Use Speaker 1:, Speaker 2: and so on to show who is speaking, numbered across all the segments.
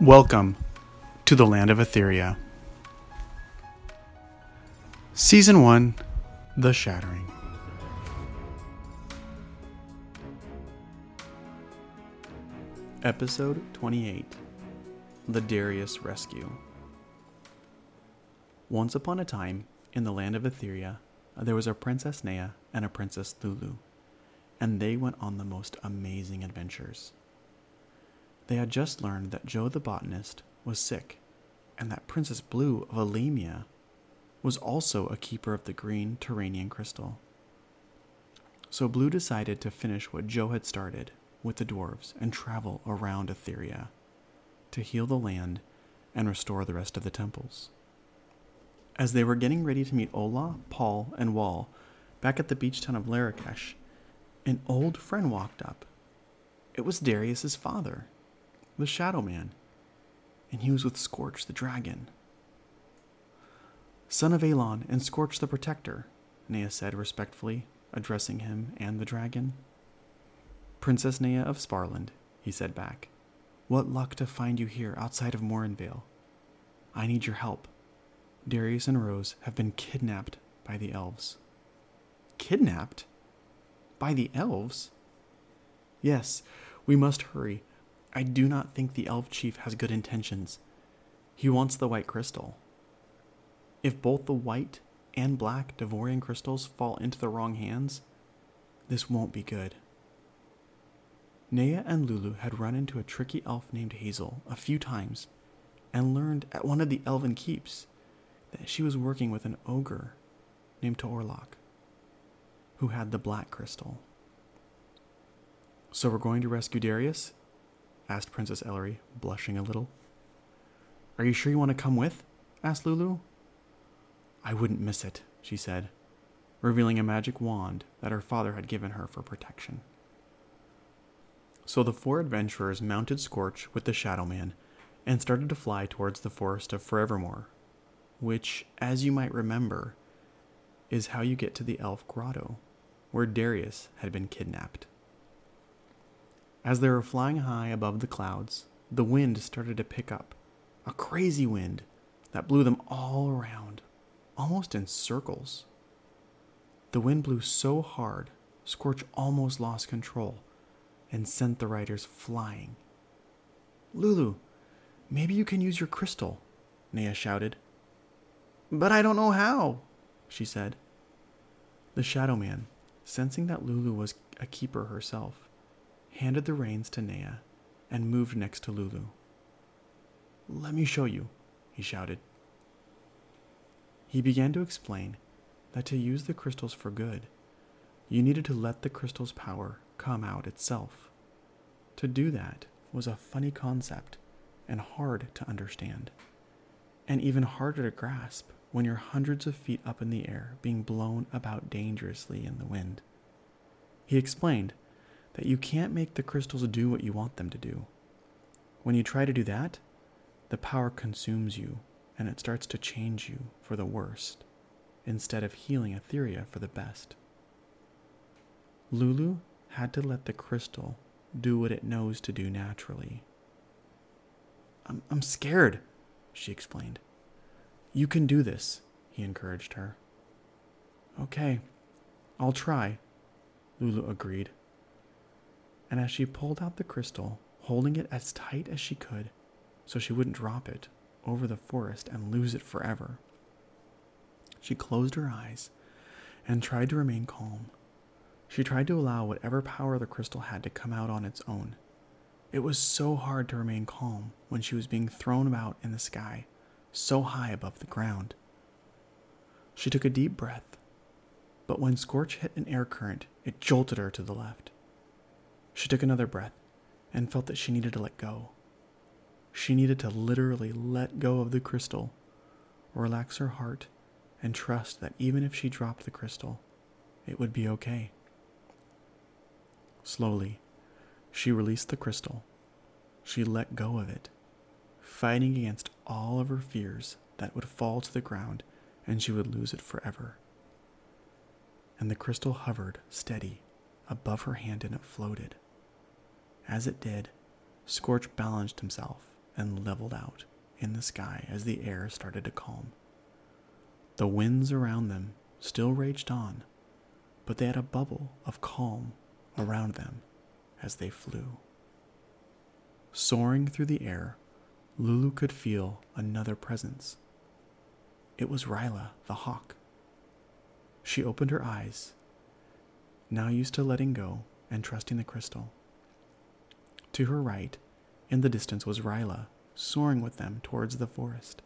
Speaker 1: Welcome to the land of Etheria. Season 1 The Shattering. Episode 28 The Darius Rescue. Once upon a time, in the land of Etheria, there was a Princess Nea and a Princess Lulu, and they went on the most amazing adventures. They had just learned that Joe the botanist was sick, and that Princess Blue of Alemia was also a keeper of the green Turanian crystal. So Blue decided to finish what Joe had started with the dwarves and travel around Etheria to heal the land and restore the rest of the temples. As they were getting ready to meet Ola, Paul, and Wall back at the beach town of Larakesh, an old friend walked up. It was Darius's father the Shadow Man, and he was with Scorch the dragon. Son of Elon and Scorch the Protector, Nea said respectfully, addressing him and the dragon. Princess Nea of Sparland, he said back. What luck to find you here outside of Morinvale. I need your help. Darius and Rose have been kidnapped by the elves. Kidnapped? By the elves? Yes, we must hurry. I do not think the elf chief has good intentions. He wants the white crystal. If both the white and black Devorian crystals fall into the wrong hands, this won't be good. Nea and Lulu had run into a tricky elf named Hazel a few times and learned at one of the elven keeps that she was working with an ogre named Torlock, who had the black crystal. So we're going to rescue Darius? Asked Princess Ellery, blushing a little. Are you sure you want to come with? asked Lulu. I wouldn't miss it, she said, revealing a magic wand that her father had given her for protection. So the four adventurers mounted Scorch with the Shadow Man and started to fly towards the forest of Forevermore, which, as you might remember, is how you get to the Elf Grotto, where Darius had been kidnapped. As they were flying high above the clouds, the wind started to pick up. A crazy wind that blew them all around, almost in circles. The wind blew so hard, Scorch almost lost control and sent the riders flying. Lulu, maybe you can use your crystal, Nea shouted. But I don't know how, she said. The Shadow Man, sensing that Lulu was a keeper herself, handed the reins to Nea, and moved next to Lulu. Let me show you, he shouted. He began to explain that to use the crystals for good, you needed to let the crystal's power come out itself. To do that was a funny concept and hard to understand, and even harder to grasp when you're hundreds of feet up in the air being blown about dangerously in the wind. He explained that you can't make the crystals do what you want them to do. When you try to do that, the power consumes you and it starts to change you for the worst instead of healing Etheria for the best. Lulu had to let the crystal do what it knows to do naturally. I'm, I'm scared, she explained. You can do this, he encouraged her. Okay, I'll try, Lulu agreed and as she pulled out the crystal, holding it as tight as she could so she wouldn't drop it over the forest and lose it forever, she closed her eyes and tried to remain calm. She tried to allow whatever power the crystal had to come out on its own. It was so hard to remain calm when she was being thrown about in the sky, so high above the ground. She took a deep breath, but when Scorch hit an air current, it jolted her to the left. She took another breath and felt that she needed to let go. She needed to literally let go of the crystal, relax her heart, and trust that even if she dropped the crystal, it would be okay. Slowly, she released the crystal. She let go of it, fighting against all of her fears that would fall to the ground and she would lose it forever. And the crystal hovered steady above her hand and it floated. As it did, Scorch balanced himself and leveled out in the sky as the air started to calm. The winds around them still raged on, but they had a bubble of calm around them as they flew. Soaring through the air, Lulu could feel another presence. It was Ryla, the hawk. She opened her eyes, now used to letting go and trusting the crystal. To her right, in the distance, was Ryla, soaring with them towards the forest.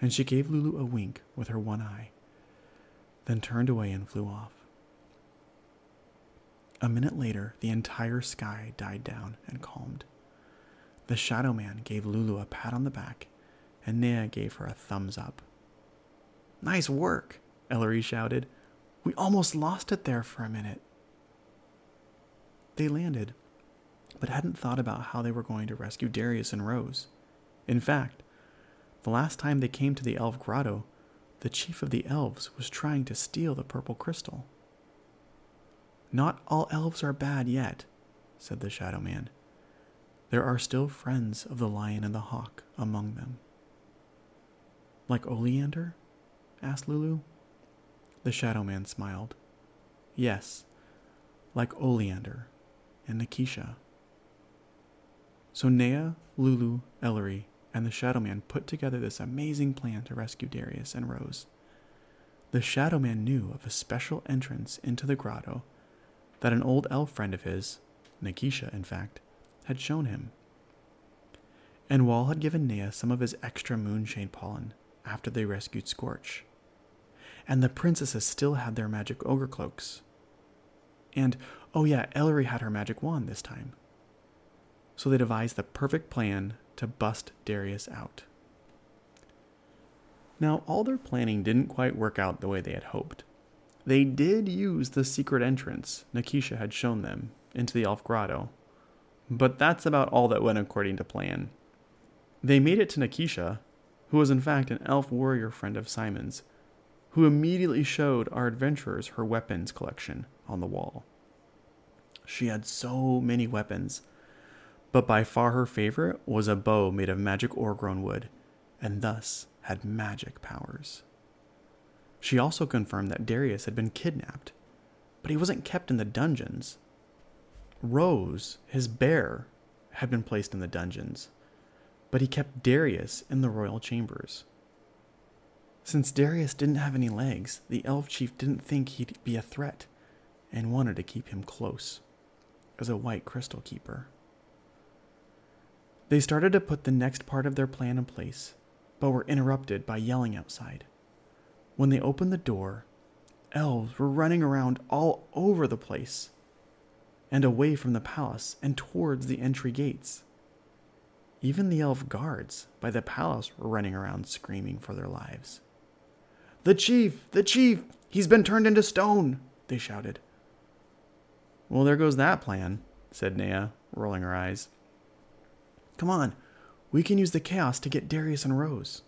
Speaker 1: And she gave Lulu a wink with her one eye, then turned away and flew off. A minute later, the entire sky died down and calmed. The Shadow Man gave Lulu a pat on the back, and Nea gave her a thumbs up. Nice work, Ellery shouted. We almost lost it there for a minute. They landed, but hadn't thought about how they were going to rescue Darius and Rose. In fact, the last time they came to the Elf Grotto, the chief of the elves was trying to steal the purple crystal. Not all elves are bad yet, said the Shadow Man. There are still friends of the lion and the hawk among them. Like Oleander? asked Lulu. The Shadow Man smiled. Yes, like Oleander and Nikisha. So Nea, Lulu, Ellery, and the Shadow Man put together this amazing plan to rescue Darius and Rose. The Shadow Man knew of a special entrance into the grotto that an old elf friend of his, Nikisha in fact, had shown him. And Wall had given Nea some of his extra moonshade pollen after they rescued Scorch. And the princesses still had their magic ogre cloaks. And, oh yeah, Ellery had her magic wand this time. So they devised the perfect plan to bust Darius out. Now, all their planning didn't quite work out the way they had hoped. They did use the secret entrance Nikisha had shown them into the Elf Grotto but that's about all that went according to plan. They made it to Nikisha, who was in fact an elf warrior friend of Simon's, who immediately showed our adventurers her weapons collection on the wall. She had so many weapons, but by far her favorite was a bow made of magic ore-grown wood, and thus had magic powers. She also confirmed that Darius had been kidnapped, but he wasn't kept in the dungeons, Rose, his bear, had been placed in the dungeons, but he kept Darius in the royal chambers. Since Darius didn't have any legs, the elf chief didn't think he'd be a threat and wanted to keep him close as a white crystal keeper. They started to put the next part of their plan in place, but were interrupted by yelling outside. When they opened the door, elves were running around all over the place and away from the palace and towards the entry gates. Even the elf guards by the palace were running around screaming for their lives. The chief! The chief! He's been turned into stone! They shouted. Well, there goes that plan, said Nea, rolling her eyes. Come on, we can use the chaos to get Darius and Rose.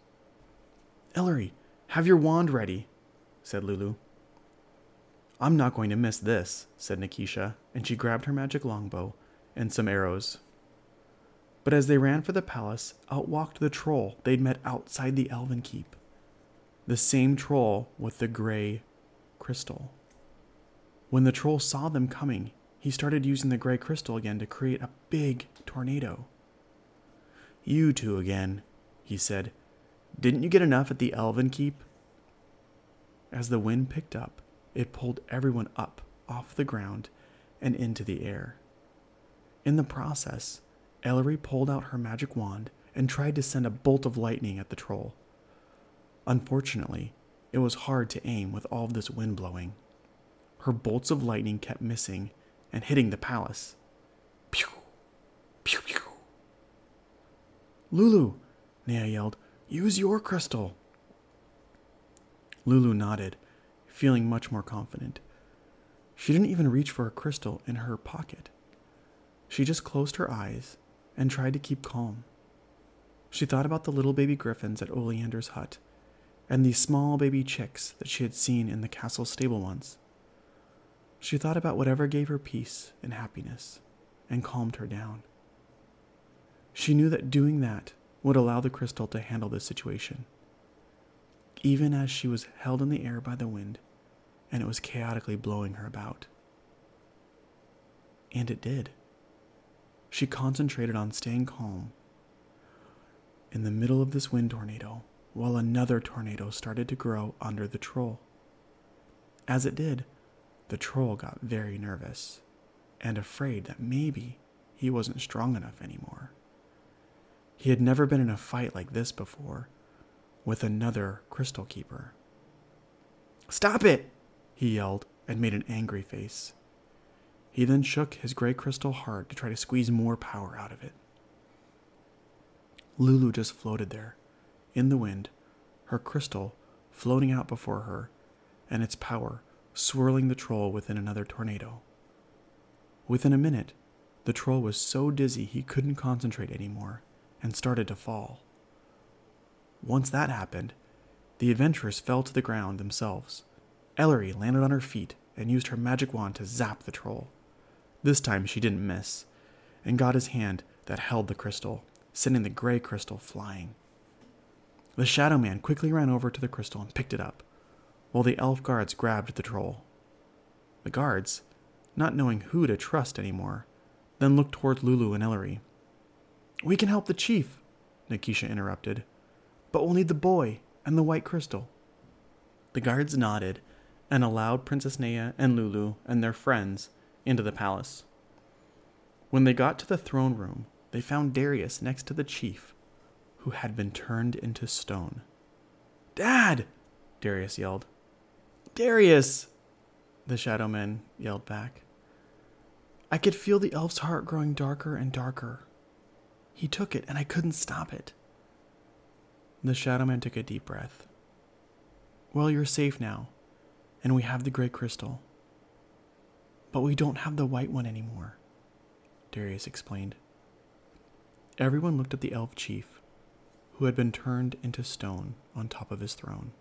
Speaker 1: Ellery, have your wand ready, said Lulu. I'm not going to miss this, said Nikisha, and she grabbed her magic longbow and some arrows. But as they ran for the palace, out walked the troll they'd met outside the elven keep. The same troll with the gray crystal. When the troll saw them coming, he started using the gray crystal again to create a big tornado. You two again, he said. Didn't you get enough at the elven keep? As the wind picked up, it pulled everyone up off the ground and into the air. In the process, Ellery pulled out her magic wand and tried to send a bolt of lightning at the troll. Unfortunately, it was hard to aim with all this wind blowing. Her bolts of lightning kept missing and hitting the palace. Pew pew! Lulu! Nea yelled. Use your crystal! Lulu nodded feeling much more confident. She didn't even reach for a crystal in her pocket. She just closed her eyes and tried to keep calm. She thought about the little baby griffins at Oleander's hut and these small baby chicks that she had seen in the castle stable once. She thought about whatever gave her peace and happiness and calmed her down. She knew that doing that would allow the crystal to handle this situation. Even as she was held in the air by the wind and it was chaotically blowing her about. And it did. She concentrated on staying calm. In the middle of this wind tornado, while another tornado started to grow under the troll. As it did, the troll got very nervous and afraid that maybe he wasn't strong enough anymore. He had never been in a fight like this before with another crystal keeper. Stop it! he yelled and made an angry face. He then shook his gray crystal hard to try to squeeze more power out of it. Lulu just floated there, in the wind, her crystal floating out before her, and its power swirling the troll within another tornado. Within a minute, the troll was so dizzy he couldn't concentrate anymore and started to fall. Once that happened, the adventurers fell to the ground themselves. Ellery landed on her feet and used her magic wand to zap the troll. This time she didn't miss, and got his hand that held the crystal, sending the gray crystal flying. The Shadow Man quickly ran over to the crystal and picked it up, while the elf guards grabbed the troll. The guards, not knowing who to trust anymore, then looked toward Lulu and Ellery. We can help the chief, Nikisha interrupted, but we'll need the boy and the white crystal. The guards nodded and allowed Princess Nea and Lulu and their friends into the palace. When they got to the throne room, they found Darius next to the chief who had been turned into stone. Dad! Darius yelled. Darius! The shadow man yelled back. I could feel the elf's heart growing darker and darker. He took it, and I couldn't stop it. The shadow man took a deep breath. Well, you're safe now, and we have the gray crystal. But we don't have the white one anymore, Darius explained. Everyone looked at the elf chief, who had been turned into stone on top of his throne.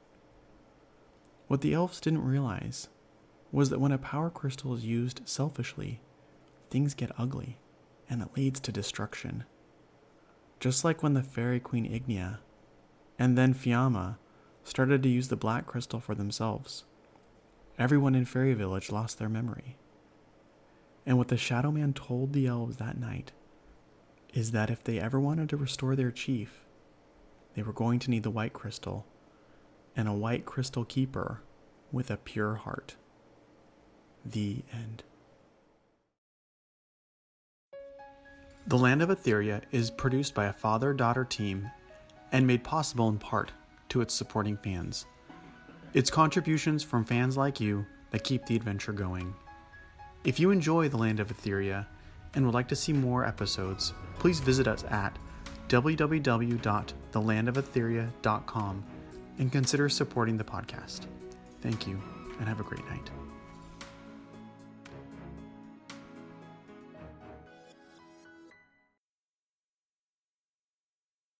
Speaker 1: What the elves didn't realize was that when a power crystal is used selfishly, things get ugly and it leads to destruction. Just like when the fairy queen Ignia and then Fiamma started to use the black crystal for themselves. Everyone in Fairy Village lost their memory. And what the Shadow Man told the elves that night is that if they ever wanted to restore their chief, they were going to need the white crystal and a white crystal keeper with a pure heart. The end. The Land of Etheria is produced by a father daughter team and made possible in part to its supporting fans. It's contributions from fans like you that keep the adventure going. If you enjoy The Land of Etheria and would like to see more episodes, please visit us at www.thelandofetheria.com and consider supporting the podcast. Thank you, and have a great night.